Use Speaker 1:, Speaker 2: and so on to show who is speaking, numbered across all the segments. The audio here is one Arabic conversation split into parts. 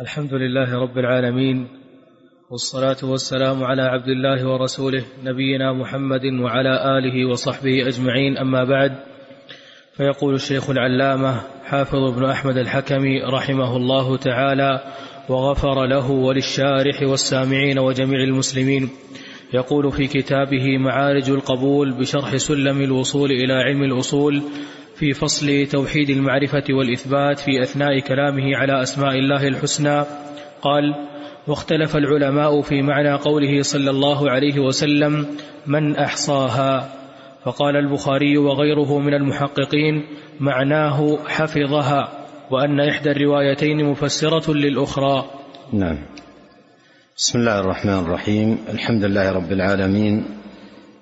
Speaker 1: الحمد لله رب العالمين والصلاة والسلام على عبد الله ورسوله نبينا محمد وعلى آله وصحبه أجمعين أما بعد فيقول الشيخ العلامة حافظ بن أحمد الحكمي رحمه الله تعالى وغفر له وللشارح والسامعين وجميع المسلمين يقول في كتابه معارج القبول بشرح سلم الوصول إلى علم الأصول في فصل توحيد المعرفة والإثبات في أثناء كلامه على أسماء الله الحسنى. قال واختلف العلماء في معنى قوله صلى الله عليه وسلم من أحصاها فقال البخاري وغيره من المحققين معناه حفظها وأن إحدى الروايتين مفسرة للأخرى
Speaker 2: نعم. بسم الله الرحمن الرحيم. الحمد لله رب العالمين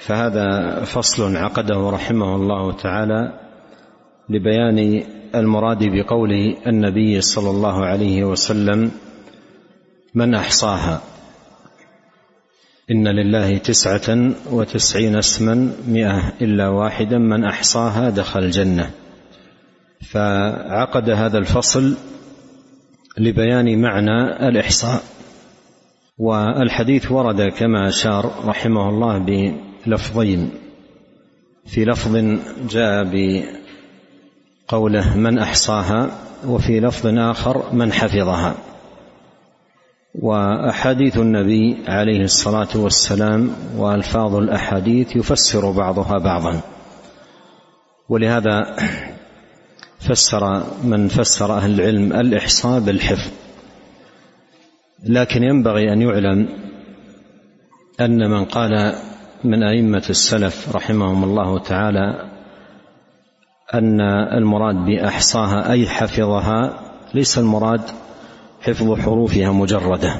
Speaker 2: فهذا فصل عقده رحمه الله تعالى لبيان المراد بقول النبي صلى الله عليه وسلم من أحصاها؟ إن لله تسعة وتسعين اسما مئة إلا واحدا من أحصاها دخل الجنة. فعقد هذا الفصل لبيان معنى الإحصاء والحديث ورد كما أشار رحمه الله بلفظين في لفظ جاء بقوله من أحصاها وفي لفظ آخر من حفظها وأحاديث النبي عليه الصلاة والسلام وألفاظ الأحاديث يفسر بعضها بعضا. ولهذا فسر من فسر أهل العلم الإحصاء بالحفظ. لكن ينبغي أن يعلم أن من قال من أئمة السلف رحمهم الله تعالى أن المراد بإحصاها أي حفظها ليس المراد حفظ حروفها مجردة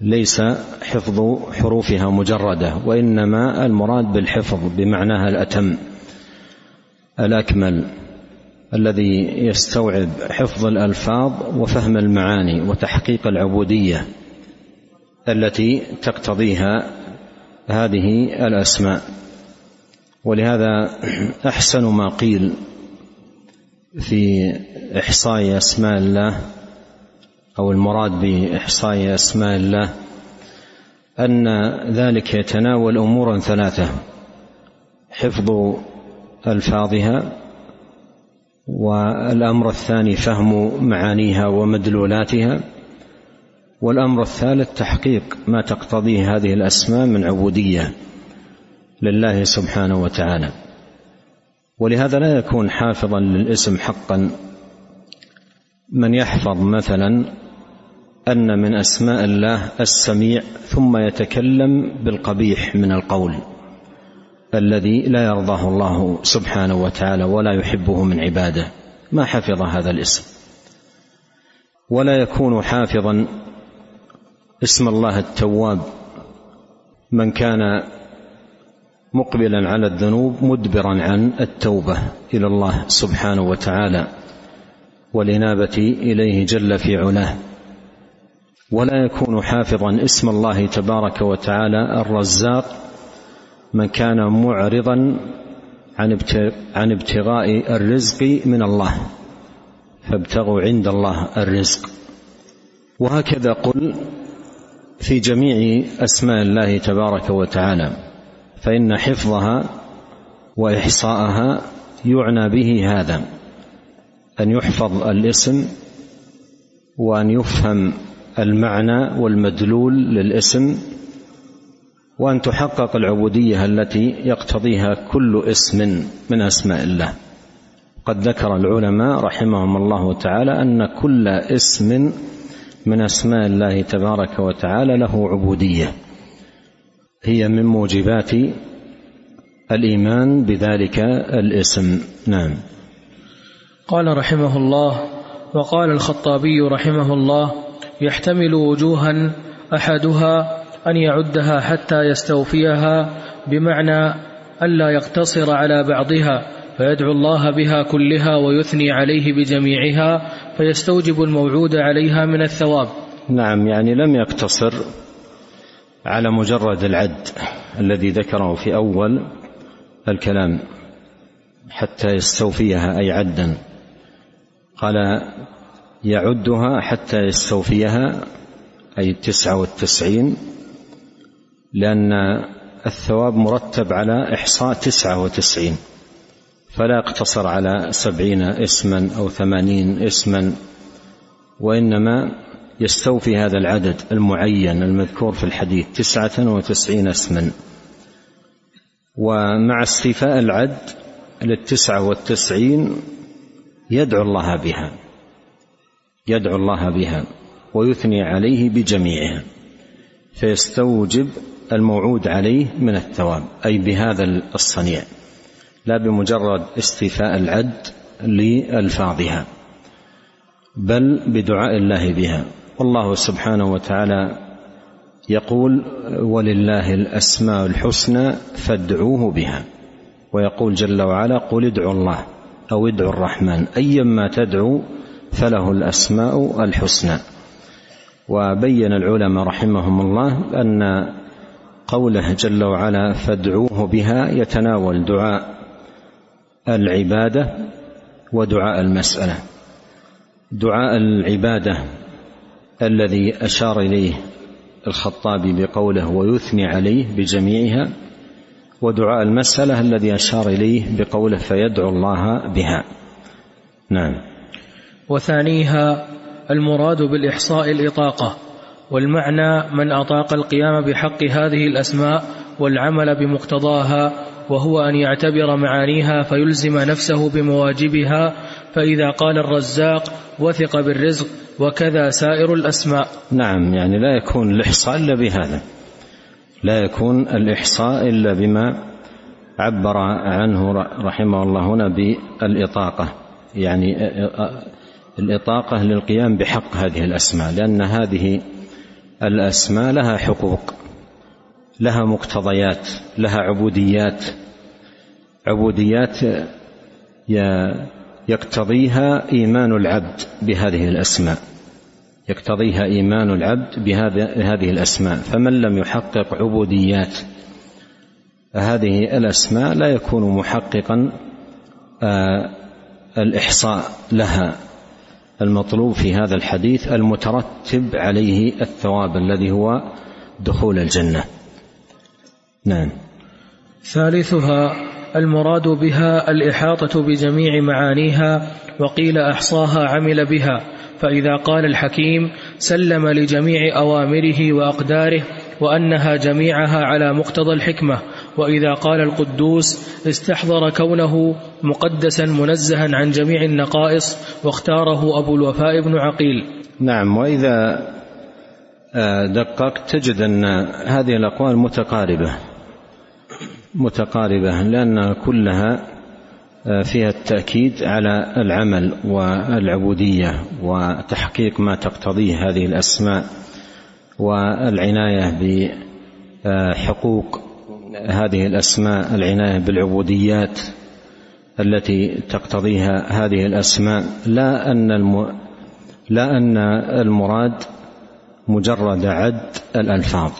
Speaker 2: ليس حفظ حروفها مجردة وإنما المراد بالحفظ بمعناها الأتم الأكمل الذي يستوعب حفظ الألفاظ وفهم المعاني وتحقيق العبودية التي تقتضيها هذه الأسماء. ولهذا أحسن ما قيل في إحصاء أسماء الله أو المراد بإحصاء أسماء الله أن ذلك يتناول أمورا ثلاثة حفظ ألفاظها والأمر الثاني فهم معانيها ومدلولاتها والأمر الثالث تحقيق ما تقتضيه هذه الأسماء من عبودية لله سبحانه وتعالى. ولهذا لا يكون حافظا للاسم حقا. من يحفظ مثلا أن من أسماء الله السميع ثم يتكلم بالقبيح من القول الذي لا يرضاه الله سبحانه وتعالى ولا يحبه من عباده. ما حفظ هذا الاسم. ولا يكون حافظا اسم الله التواب. من كان مقبلا على الذنوب مدبرا عن التوبة إلى الله سبحانه وتعالى والإنابة إليه جل في علاه. ولا يكون حافظا اسم الله تبارك وتعالى الرزاق. من كان معرضا عن ابتغاء الرزق من الله فابتغوا عند الله الرزق. وهكذا قل في جميع أسماء الله تبارك وتعالى فإن حفظها وإحصاءها يعنى به هذا أن يحفظ الاسم وأن يفهم المعنى والمدلول للاسم وأن تحقق العبودية التي يقتضيها كل اسم من أسماء الله. قد ذكر العلماء رحمهم الله تعالى أن كل اسم من أسماء الله تبارك وتعالى له عبودية. هي من موجبات الإيمان بذلك الاسم. نعم.
Speaker 1: قال رحمه الله وقال الخطابي رحمه الله يحتمل وجوها أحدها أن يعدها حتى يستوفيها بمعنى ألا يقتصر على بعضها. فيدعو الله بها كلها ويثني عليه بجميعها فيستوجب الموعود عليها من الثواب.
Speaker 2: نعم يعني لم يقتصر على مجرد العد الذي ذكره في أول الكلام حتى يستوفيها أي عدا. قال يعدها حتى يستوفيها أي التسعة والتسعين لأن الثواب مرتب على إحصاء تسعة وتسعين. فلا يقتصر على سبعين اسما أو ثمانين اسما وإنما يستوفي هذا العدد المعين المذكور في الحديث تسعة وتسعين اسما. ومع استيفاء العد للتسعة والتسعين يدعو الله بها يدعو الله بها ويثني عليه بجميعها فيستوجب الموعود عليه من الثواب أي بهذا الصنيع. لا بمجرد استيفاء العد لألفاظها بل بدعاء الله بها. والله سبحانه وتعالى يقول ولله الأسماء الحسنى فادعوه بها ويقول جل وعلا قل ادعوا الله أو ادعوا الرحمن أيما تدعو فله الأسماء الحسنى. وبين العلماء رحمهم الله أن قوله جل وعلا فادعوه بها يتناول دعاء العبادة ودعاء المسألة. دعاء العبادة الذي أشار إليه الخطابي بقوله ويثني عليه بجميعها ودعاء المسألة الذي أشار إليه بقوله فيدعو الله بها. نعم.
Speaker 1: وثانيها المراد بالإحصاء الإطاقة. والمعنى من أطاق القيام بحق هذه الأسماء والعمل بمقتضاها وهو أن يعتبر معانيها فيلزم نفسه بمواجبها فإذا قال الرزاق وثق بالرزق وكذا سائر الأسماء.
Speaker 2: نعم يعني لا يكون الإحصاء إلا بهذا. لا يكون الإحصاء إلا بما عبر عنه رحمه الله هنا بالإطاقة. يعني الإطاقة للقيام بحق هذه الأسماء لأن هذه الأسماء لها حقوق لها مقتضيات لها عبوديات. عبوديات يقتضيها إيمان العبد بهذه الأسماء يقتضيها إيمان العبد بهذه الأسماء. فمن لم يحقق عبوديات هذه الأسماء لا يكون محققا آه، الإحصاء لها. المطلوب في هذا الحديث المترتب عليه الثواب الذي هو دخول الجنة. نعم.
Speaker 1: ثالثها المراد بها الإحاطة بجميع معانيها وقيل أحصاها عمل بها. فإذا قال الحكيم سلم لجميع أوامره وأقداره وأنها جميعها على مقتضى الحكمة. وإذا قال القدوس استحضر كونه مقدسا منزها عن جميع النقائص واختاره أبو الوفاء بن عقيل.
Speaker 2: نعم وإذا آه، دققت تجد أن هذه الأقوال متقاربة متقاربة لأن كلها آه، فيها التأكيد على العمل والعبودية وتحقيق ما تقتضيه هذه الأسماء والعناية بحقوق هذه الأسماء العناية بالعبوديات التي تقتضيها هذه الأسماء. لا أن الم... لا أن المراد مجرد عد الألفاظ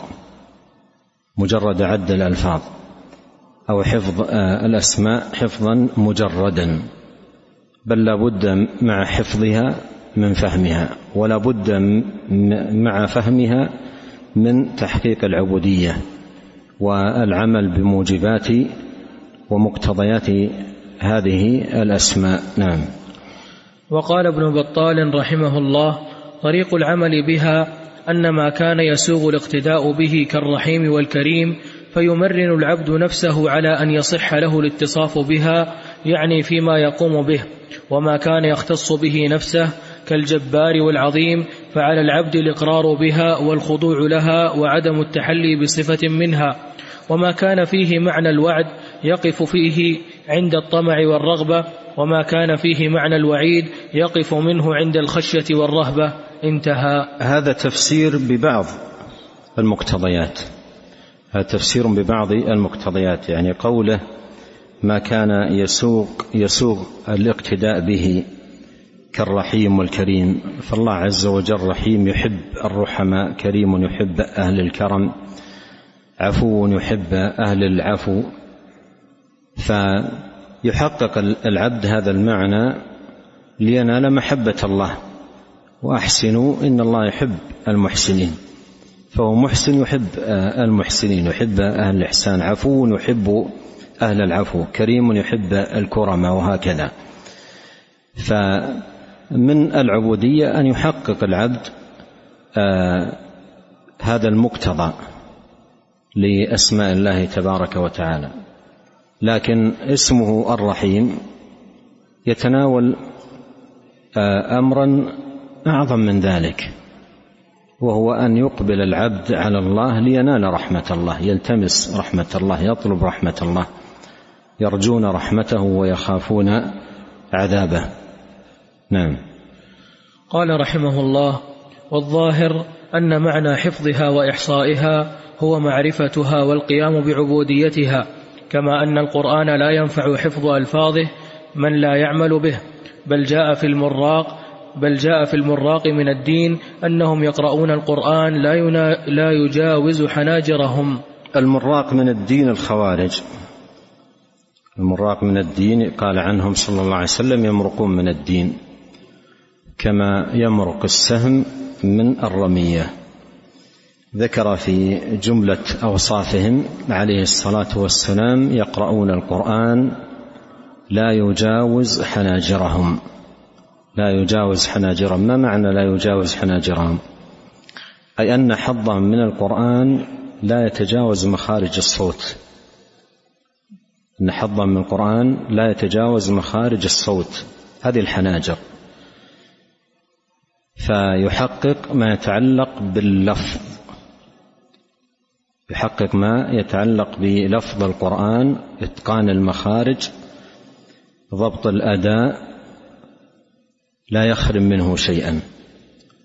Speaker 2: مجرد عد الألفاظ أو حفظ آه، الأسماء حفظا مجردا بل لا بد مع حفظها من فهمها ولا بد مع فهمها من تحقيق العبودية. والعمل بموجبات ومقتضيات هذه الأسماء. نعم.
Speaker 1: وقال ابن بطال رحمه الله طريق العمل بها أن ما كان يسوغ الاقتداء به كالرحيم والكريم فيمرن العبد نفسه على أن يصح له الاتصاف بها يعني فيما يقوم به وما كان يختص به نفسه كالجبار والعظيم فعلى العبد الإقرار بها والخضوع لها وعدم التحلي بصفة منها. وما كان فيه معنى الوعد يقف فيه عند الطمع والرغبة وما كان فيه معنى الوعيد يقف منه عند الخشية والرهبة. انتهى.
Speaker 2: هذا تفسير ببعض المقتضيات. هذا تفسير ببعض المقتضيات يعني قوله ما كان يسوق يسوق الاقتداء به. كالرحيم والكريم. فالله عز وجل رحيم يحب الرحماء كريم يحب أهل الكرم عفو يحب أهل العفو. فيحقق العبد هذا المعنى لينال محبة الله. وأحسنوا إن الله يحب المحسنين. فهو محسن يحب المحسنين يحب أهل الإحسان. عفو يحب أهل العفو كريم يحب الكرم وهكذا. فمن العبودية أن يحقق العبد هذا المقتضى لأسماء الله تبارك وتعالى. لكن اسمه الرحيم يتناول امرا أعظم من ذلك وهو أن يقبل العبد على الله لينال رحمة الله يلتمس رحمة الله يطلب رحمة الله يرجون رحمته ويخافون عذابه. نعم.
Speaker 1: قال رحمه الله والظاهر أن معنى حفظها وإحصائها هو معرفتها والقيام بعبوديتها كما أن القرآن لا ينفع حفظ ألفاظه من لا يعمل به بل جاء في المراق بل جاء في المراق من الدين أنهم يقرؤون القرآن لا, ينا لا يجاوز حناجرهم.
Speaker 2: المراق من الدين الخوارج. المراق من الدين قال عنهم صلى الله عليه وسلم يمرقون من الدين. كما يمرق السهم من الرمية. ذكر في جملة أوصافهم عليه الصلاة والسلام يقرؤون القرآن لا يجاوز حناجرهم. لا يجاوز حناجرهم. ما معنى لا يجاوز حناجرهم؟ أي أن حظهم من القرآن لا يتجاوز مخارج الصوت. أن حظا من القرآن لا يتجاوز مخارج الصوت. هذه الحناجر. فيحقق ما يتعلق باللفظ. يحقق ما يتعلق بلفظ القرآن إتقان المخارج ضبط الأداء لا يخرم منه شيئا.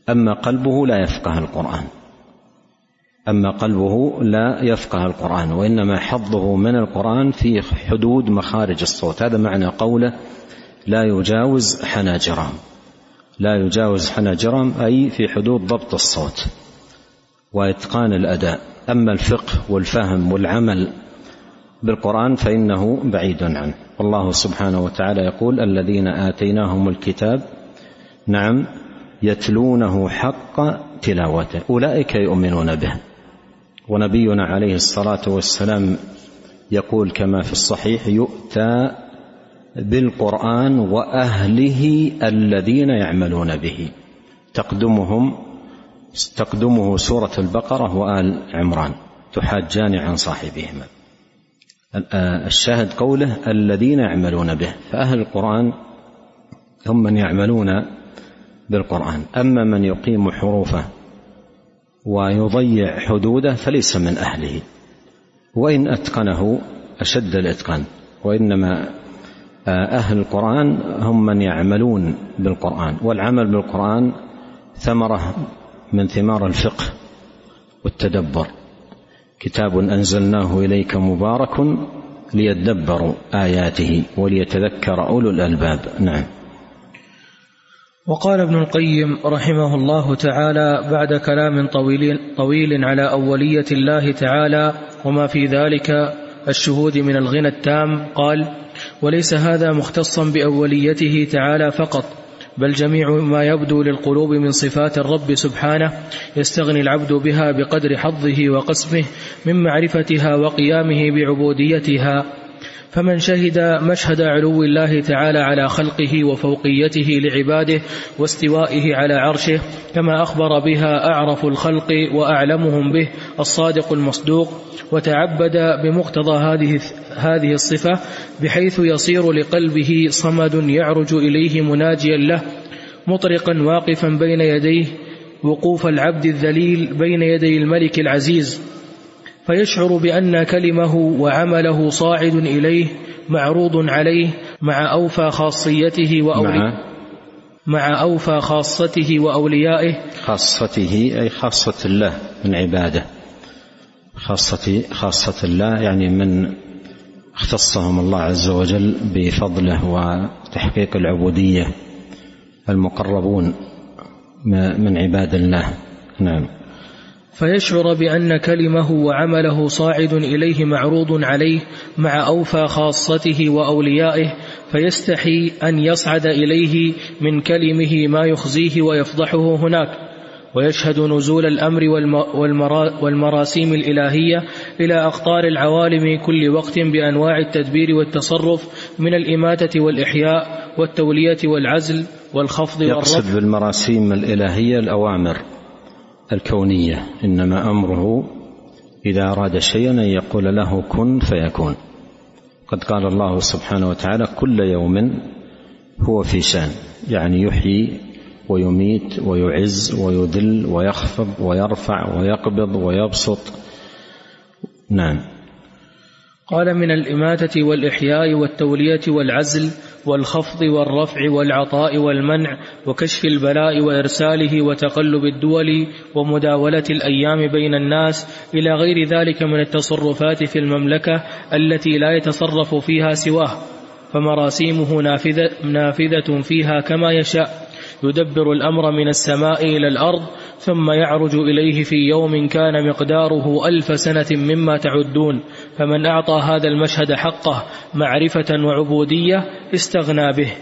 Speaker 2: أما قلبه لا يفقه القرآن. أما قلبه لا يفقه القرآن وإنما حظه من القرآن في حدود مخارج الصوت. هذا معنى قوله لا يجاوز حناجرهم. لا يجاوز حناجرهم أي في حدود ضبط الصوت وإتقان الأداء. أما الفقه والفهم والعمل بالقرآن فإنه بعيد عنه. والله سبحانه وتعالى يقول الذين آتيناهم الكتاب نعم يتلونه حق تلاوته أولئك يؤمنون به. ونبينا عليه الصلاة والسلام يقول كما في الصحيح يؤتى بالقرآن وأهله الذين يعملون به. تقدمهم تقدمه سورة البقرة وآل عمران. تحاجان عن صاحبهما. الشاهد قوله الذين يعملون به. فأهل القرآن هم من يعملون بالقرآن. أما من يقيم حروفه ويضيع حدوده فليس من أهله. وإن أتقنه أشد الإتقان. وإنما أهل القرآن هم من يعملون بالقرآن والعمل بالقرآن ثمرة من ثمار الفقه والتدبر. كتاب أنزلناه إليك مبارك ليدبروا آياته وليتذكر أولو الألباب. نعم.
Speaker 1: وقال ابن القيم رحمه الله تعالى بعد كلام طويل, طويل على أولية الله تعالى وما في ذلك الشهود من الغنى التام قال وليس هذا مختصا بأوليته تعالى فقط بل جميع ما يبدو للقلوب من صفات الرب سبحانه يستغني العبد بها بقدر حظه وقسمه من معرفتها وقيامه بعبوديتها. فمن شهد مشهد علو الله تعالى على خلقه وفوقيته لعباده واستوائه على عرشه كما أخبر بها أعرف الخلق وأعلمهم به الصادق المصدوق وتعبد بمقتضى هذه هذه الصفة بحيث يصير لقلبه صمد يعرج إليه مناجيا له مطرقا واقفا بين يديه وقوف العبد الذليل بين يدي الملك العزيز. فيشعر بأن كلمه وعمله صاعد إليه معروض عليه مع أوفى خاصيته وأوليائه مع أوفى خاصته وأوليائه.
Speaker 2: خاصته أي خاصة الله من عباده. خاصة خاصة الله يعني من اختصهم الله عز وجل بفضله وتحقيق العبودية المقربون من عباد الله. نعم.
Speaker 1: فيشعر بأن كلمه وعمله صاعد إليه معروض عليه مع أوفى خاصته وأوليائه فيستحي أن يصعد إليه من كلمه ما يخزيه ويفضحه هناك. ويشهد نزول الأمر والمراسيم الإلهية إلى أقطار العوالم كل وقت بأنواع التدبير والتصرف من الإماتة والإحياء والتولية والعزل والخفض والرفض.
Speaker 2: يقصد بالمراسيم الإلهية الأوامر. الكونية إنما أمره إذا أراد شيئا أن يقول له كن فيكون. قد قال الله سبحانه وتعالى كل يوم هو في شأن يعني يحيي ويميت ويعز ويذل ويخفض ويرفع ويقبض ويبسط. نعم.
Speaker 1: قال من الإماتة والإحياء والتولية والعزل والخفض والرفع والعطاء والمنع وكشف البلاء وإرساله وتقلب الدول ومداولة الأيام بين الناس إلى غير ذلك من التصرفات في المملكة التي لا يتصرف فيها سواه فمراسيمه نافذة, فيها كما يشاء. يدبر الأمر من السماء إلى الأرض ثم يعرج إليه في يوم كان مقداره ألف سنة مما تعدون فمن أعطى هذا المشهد حقه معرفة وعبودية استغنى به.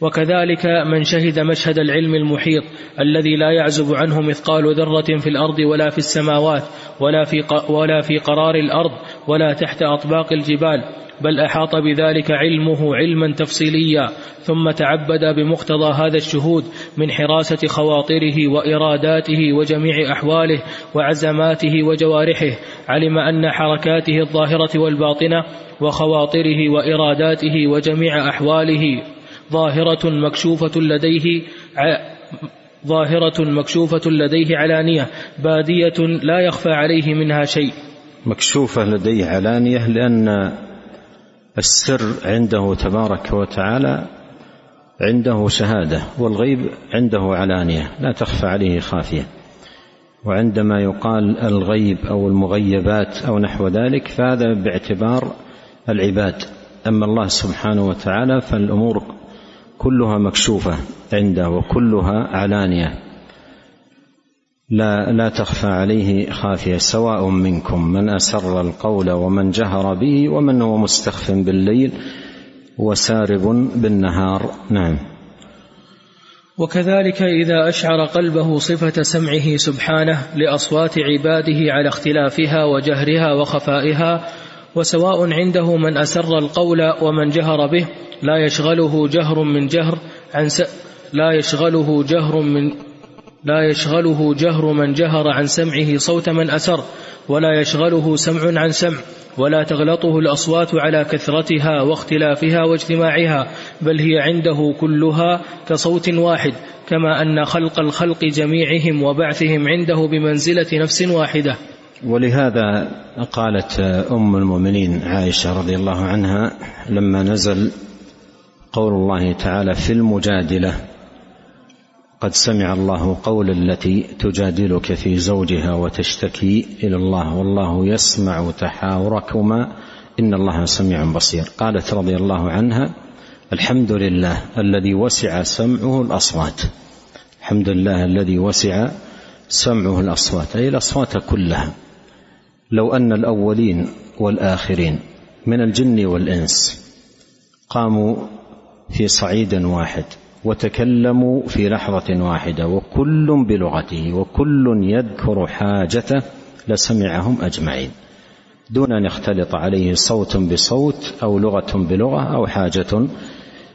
Speaker 1: وكذلك من شهد مشهد العلم المحيط الذي لا يعزب عنه مثقال ذرة في الأرض ولا في السماوات ولا في, ولا في قرار الأرض ولا تحت أطباق الجبال. بل أحاط بذلك علمه علما تفصيليا ثم تعبد بمقتضى هذا الشهود من حراسة خواطره وإراداته وجميع أحواله وعزماته وجوارحه علم أن حركاته الظاهرة والباطنة وخواطره وإراداته وجميع أحواله ظاهرة مكشوفة لديه ظاهرة مكشوفة لديه علانية بادية لا يخفى عليه منها شيء.
Speaker 2: مكشوفة لديه علانية لأن السر عنده تبارك وتعالى عنده شهادة والغيب عنده علانية لا تخفى عليه خافية. وعندما يقال الغيب أو المغيبات أو نحو ذلك فهذا باعتبار العباد. أما الله سبحانه وتعالى فالأمور كلها مكشوفة عنده وكلها علانية. لا لا تخفى عليه خافية سواء منكم من أسر القول ومن جهر به ومن هو مستخف بالليل وسارب بالنهار. نعم.
Speaker 1: وكذلك إذا أشعر قلبه صفة سمعه سبحانه لأصوات عباده على اختلافها وجهرها وخفائها وسواء عنده من أسر القول ومن جهر به لا يشغله جهر من جهر عن س... لا يشغله جهر من لا يشغله جهر من جهر عن سمعه صوت من أسر ولا يشغله سمع عن سمع ولا تغلطه الأصوات على كثرتها واختلافها واجتماعها بل هي عنده كلها كصوت واحد كما أن خلق الخلق جميعهم وبعثهم عنده بمنزلة نفس واحدة.
Speaker 2: ولهذا قالت أم المؤمنين عائشة رضي الله عنها لما نزل قول الله تعالى في المجادلة قد سمع الله قول التي تجادلك في زوجها وتشتكي إلى الله والله يسمع تحاوركما. إن الله سميع بصير. قالت رضي الله عنها الحمد لله الذي وسع سمعه الأصوات. الحمد لله الذي وسع سمعه الأصوات أي الأصوات كلها. لو أن الأولين والآخرين من الجن والإنس قاموا في صعيد واحد وتكلموا في لحظة واحدة وكل بلغته وكل يذكر حاجته لسمعهم أجمعين. دون أن يختلط عليه صوت بصوت أو لغة بلغة أو حاجة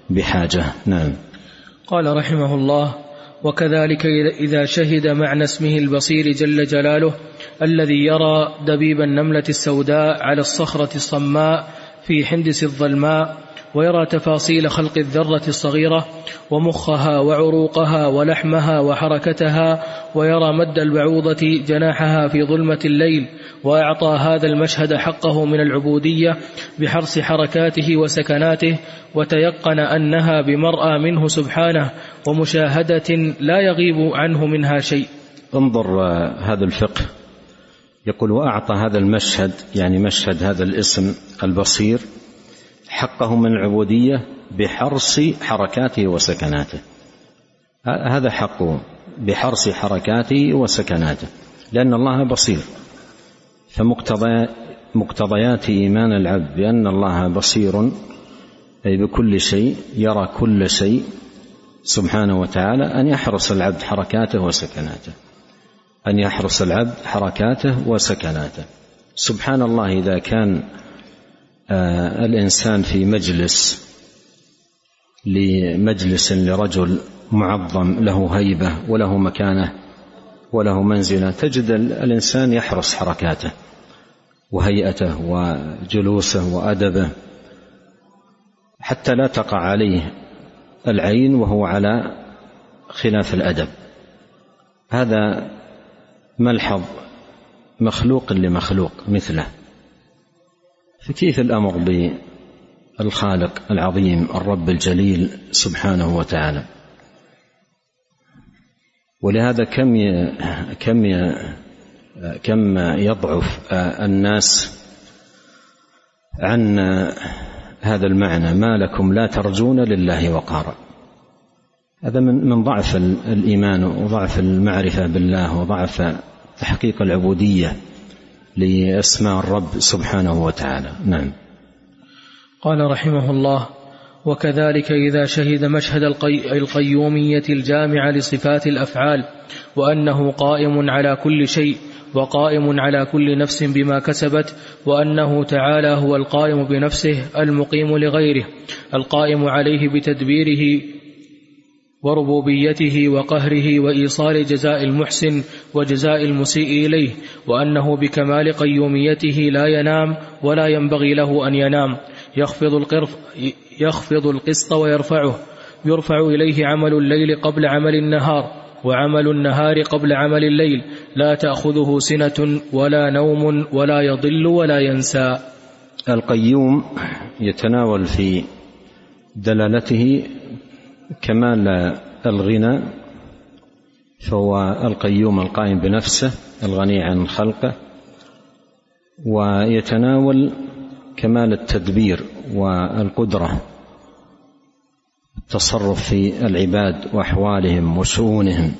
Speaker 2: بحاجة. نعم.
Speaker 1: قال رحمه الله وكذلك إذا شهد معنى اسمه البصير جل جلاله الذي يرى دبيب النملة السوداء على الصخرة الصماء في حندس الظلماء ويرى تفاصيل خلق الذرة الصغيرة ومخها وعروقها ولحمها وحركتها ويرى مد البعوضة جناحها في ظلمة الليل وأعطى هذا المشهد حقه من العبودية بحرص حركاته وسكناته وتيقن أنها بمرأى منه سبحانه ومشاهدة لا يغيب عنه منها شيء.
Speaker 2: انظر هذا الفقه يقول وأعطى هذا المشهد يعني مشهد هذا الاسم البصير حقه من العبودية بحرص حركاته وسكناته. هذا حقه بحرص حركاته وسكناته لأن الله بصير. فمقتضى مقتضيات إيمان العبد بأن الله بصير أي بكل شيء يرى كل شيء سبحانه وتعالى أن يحرص العبد حركاته وسكناته. أن يحرص العبد حركاته وسكناته. سبحان الله إذا كان آه الإنسان في مجلس لمجلس لرجل معظم له هيبة وله مكانة وله منزلة تجد الإنسان يحرص حركاته وهيئته وجلوسه وأدبه حتى لا تقع عليه العين وهو على خلاف الأدب. هذا ملحظ مخلوق لمخلوق مثله. فكيف الأمر بالخالق العظيم الرب الجليل سبحانه وتعالى؟ ولهذا كم كم كم يضعف الناس عن هذا المعنى ما لكم لا ترجون لله وقارا هذا من من ضعف الإيمان وضعف المعرفة بالله وضعف تحقيق العبودية لأسماء الرب سبحانه وتعالى. نعم.
Speaker 1: قال رحمه الله وكذلك إذا شهد مشهد القي... القيومية الجامعة لصفات الأفعال وأنه قائم على كل شيء وقائم على كل نفس بما كسبت وأنه تعالى هو القائم بنفسه المقيم لغيره القائم عليه بتدبيره وربوبيته وقهره وإيصال جزاء المحسن وجزاء المسيء إليه وأنه بكمال قيوميته لا ينام ولا ينبغي له أن ينام. يخفض القرف يخفض القسط ويرفعه. يرفع إليه عمل الليل قبل عمل النهار وعمل النهار قبل عمل الليل. لا تأخذه سنة ولا نوم ولا يضل ولا ينسى.
Speaker 2: القيوم يتناول في دلالته كمال الغنى فهو القيوم القائم بنفسه الغني عن خلقه ويتناول كمال التدبير والقدرة التصرف في العباد وأحوالهم وشؤونهم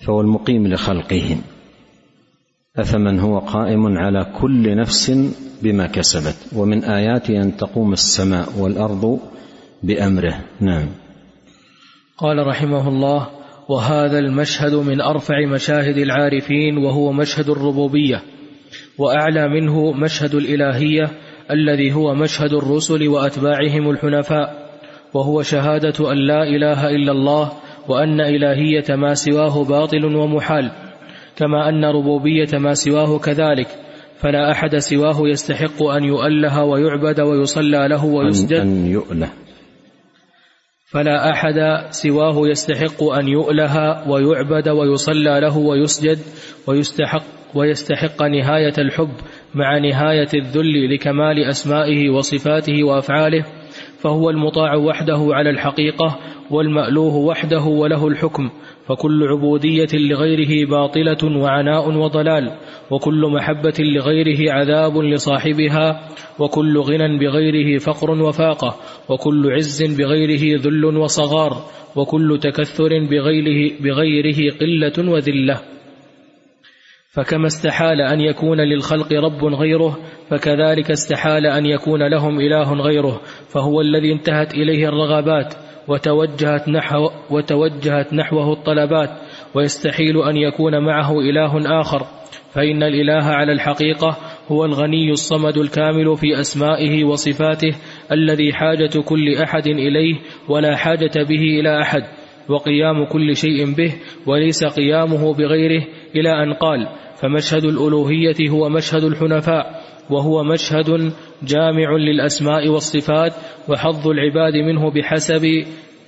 Speaker 2: فهو المقيم لخلقهم. أفمن هو قائم على كل نفس بما كسبت ومن آياته أن تقوم السماء والأرض بأمره. نعم.
Speaker 1: قال رحمه الله وهذا المشهد من أرفع مشاهد العارفين وهو مشهد الربوبية وأعلى منه مشهد الإلهية الذي هو مشهد الرسل وأتباعهم الحنفاء وهو شهادة أن لا إله إلا الله وأن إلهية ما سواه باطل ومحال كما أن ربوبية ما سواه كذلك فلا أحد سواه يستحق أن يؤله ويعبد ويصلى له ويسجد.
Speaker 2: أن يؤله.
Speaker 1: فلا أحد سواه يستحق أن يؤله ويعبد ويصلى له ويسجد ويستحق ويستحق نهاية الحب مع نهاية الذل لكمال أسمائه وصفاته وأفعاله فهو المطاع وحده على الحقيقة والمألوه وحده وله الحكم فكل عبودية لغيره باطلة وعناء وضلال وكل محبة لغيره عذاب لصاحبها وكل غنى بغيره فقر وفاقة وكل عز بغيره ذل وصغار وكل تكثر بغيره, بغيره قلة وذلة. فكما استحال أن يكون للخلق رب غيره فكذلك استحال أن يكون لهم إله غيره فهو الذي انتهت إليه الرغبات وتوجهت نحو وتوجهت نحوه الطلبات ويستحيل أن يكون معه إله آخر فإن الإله على الحقيقة هو الغني الصمد الكامل في أسمائه وصفاته الذي حاجة كل أحد إليه ولا حاجة به إلى أحد وقيام كل شيء به وليس قيامه بغيره إلى أن قال فمشهد الألوهية هو مشهد الحنفاء وهو مشهد جامع للأسماء والصفات وحظ العباد منه بحسب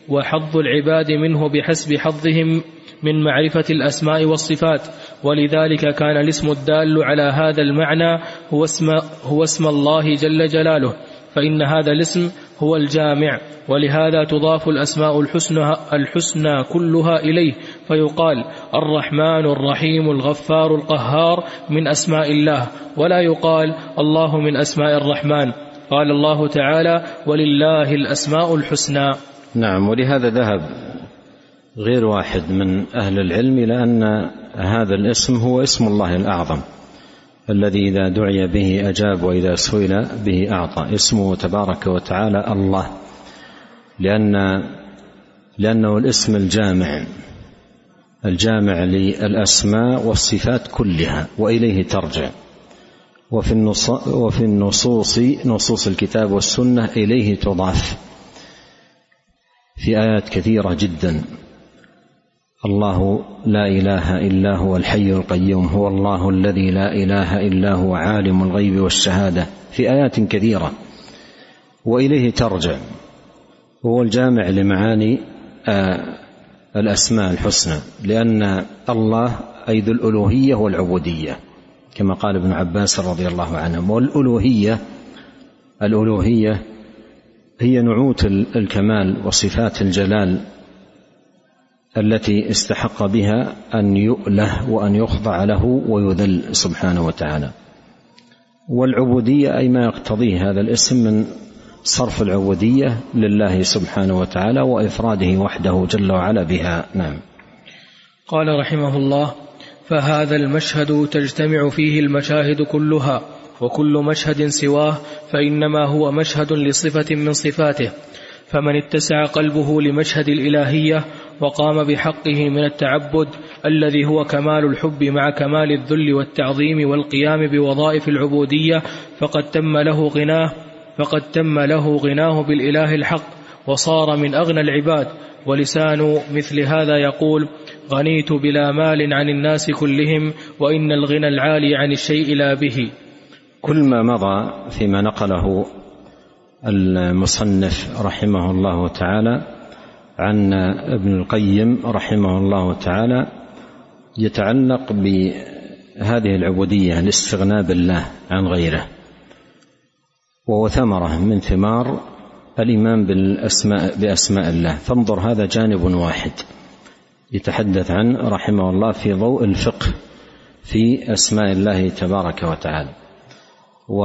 Speaker 1: وحظ العباد منه بحسب حظهم من معرفة الأسماء والصفات. ولذلك كان الاسم الدال على هذا المعنى هو اسم, هو اسم الله جل جلاله. فإن هذا الاسم هو الجامع ولهذا تضاف الأسماء الحسنى, الحسنى كلها إليه فيقال الرحمن الرحيم الغفار القهار من أسماء الله ولا يقال الله من أسماء الرحمن. قال الله تعالى ولله الأسماء الحسنى.
Speaker 2: نعم ولهذا ذهب غير واحد من أهل العلم إلى أن هذا الاسم هو اسم الله الأعظم. الذي إذا دعي به أجاب وإذا سئل به أعطى. اسمه تبارك وتعالى الله. لأن لأنه الاسم الجامع. الجامع للأسماء والصفات كلها وإليه ترجع. وفي وفي النصوص نصوص الكتاب والسنة إليه تضاف. في آيات كثيرة جدا. الله لا إله إلا هو الحي القيوم هو الله الذي لا إله إلا هو عالم الغيب والشهادة في آيات كثيرة. وإليه ترجع. وهو الجامع لمعاني آه، الأسماء الحسنى. لأن الله أي ذو الألوهية والعبودية كما قال ابن عباس رضي الله عنه والألوهية الألوهية هي نعوت الكمال وصفات الجلال التي استحق بها أن يؤله وأن يخضع له ويذل سبحانه وتعالى. والعبودية أي ما يقتضيه هذا الاسم من صرف العبودية لله سبحانه وتعالى وإفراده وحده جل وعلا بها. نعم.
Speaker 1: قال رحمه الله فهذا المشهد تجتمع فيه المشاهد كلها وكل مشهد سواه فإنما هو مشهد لصفة من صفاته فمن اتسع قلبه لمشهد الإلهية وقام بحقه من التعبد الذي هو كمال الحب مع كمال الذل والتعظيم والقيام بوظائف العبودية فقد تم له غناه فقد تم له غناه بالإله الحق وصار من أغنى العباد. ولسان مثل هذا يقول غنيت بلا مال عن الناس كلهم وإن الغنى العالي عن الشيء لا به.
Speaker 2: كل ما مضى فيما نقله المصنف رحمه الله تعالى عن ابن القيم رحمه الله تعالى يتعلق بهذه العبودية الاستغناء بالله عن غيره. وهو ثمرة من ثمار الإيمان بالأسماء بأسماء الله. فانظر هذا جانب واحد يتحدث عنه رحمه الله في ضوء الفقه في أسماء الله تبارك وتعالى. و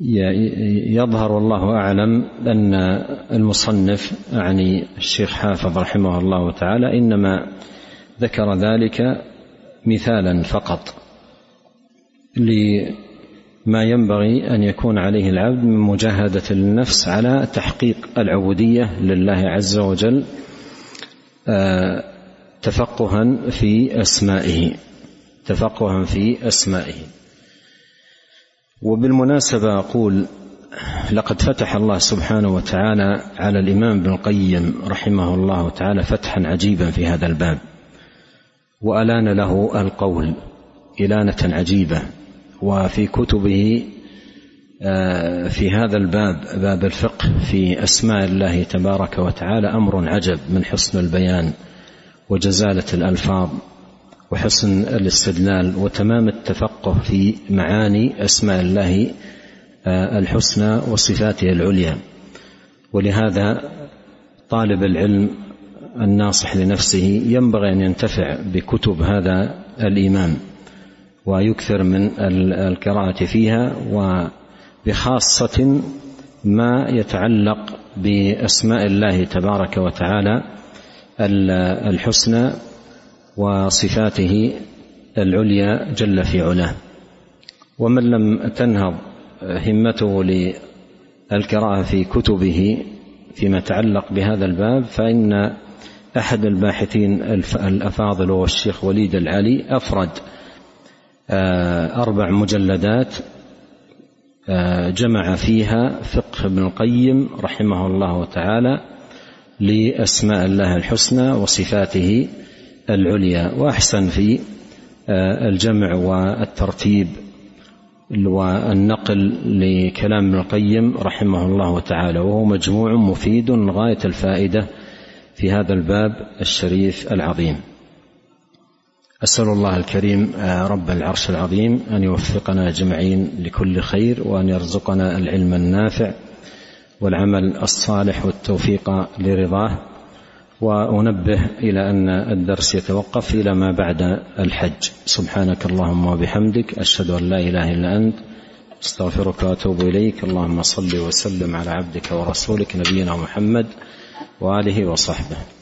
Speaker 2: يظهر والله أعلم أن المصنف يعني الشيخ حافظ رحمه الله تعالى إنما ذكر ذلك مثالا فقط لما ينبغي أن يكون عليه العبد من مجاهدة النفس على تحقيق العبودية لله عز وجل آه، تفقها في أسمائه تفقها في أسمائه. وبالمناسبة أقول لقد فتح الله سبحانه وتعالى على الإمام ابن القيم رحمه الله تعالى فتحا عجيبا في هذا الباب وألان له القول إلانة عجيبة وفي كتبه آه، في هذا الباب باب الفقه في أسماء الله تبارك وتعالى أمر عجب من حسن البيان وجزالة الألفاظ. وحسن الاستدلال وتمام التفقه في معاني أسماء الله آه، الحسنى وصفاته العليا. ولهذا طالب العلم الناصح لنفسه ينبغي أن ينتفع بكتب هذا الإمام ويكثر من القراءة فيها وبخاصة ما يتعلق بأسماء الله تبارك وتعالى الحسنى وصفاته العليا جل في علاه. ومن لم تنهض همته للقراءة في كتبه فيما يتعلق بهذا الباب فإن أحد الباحثين الأفاضل وهو الشيخ وليد العلي أفرد آه، أربع مجلدات آه، جمع فيها فقه ابن القيم رحمه الله تعالى لأسماء الله الحسنى وصفاته العليا وأحسن في آه، الجمع والترتيب والنقل لكلام ابن القيم رحمه الله تعالى وهو مجموع مفيد غاية الفائدة في هذا الباب الشريف العظيم. أسأل الله الكريم رب العرش العظيم أن يوفقنا أجمعين لكل خير وأن يرزقنا العلم النافع والعمل الصالح والتوفيق لرضاه. وأنبه إلى أن الدرس يتوقف إلى ما بعد الحج. سبحانك اللهم وبحمدك أشهد أن لا إله إلا أنت أستغفرك وأتوب إليك. اللهم صل وسلم على عبدك ورسولك نبينا محمد وآله وصحبه.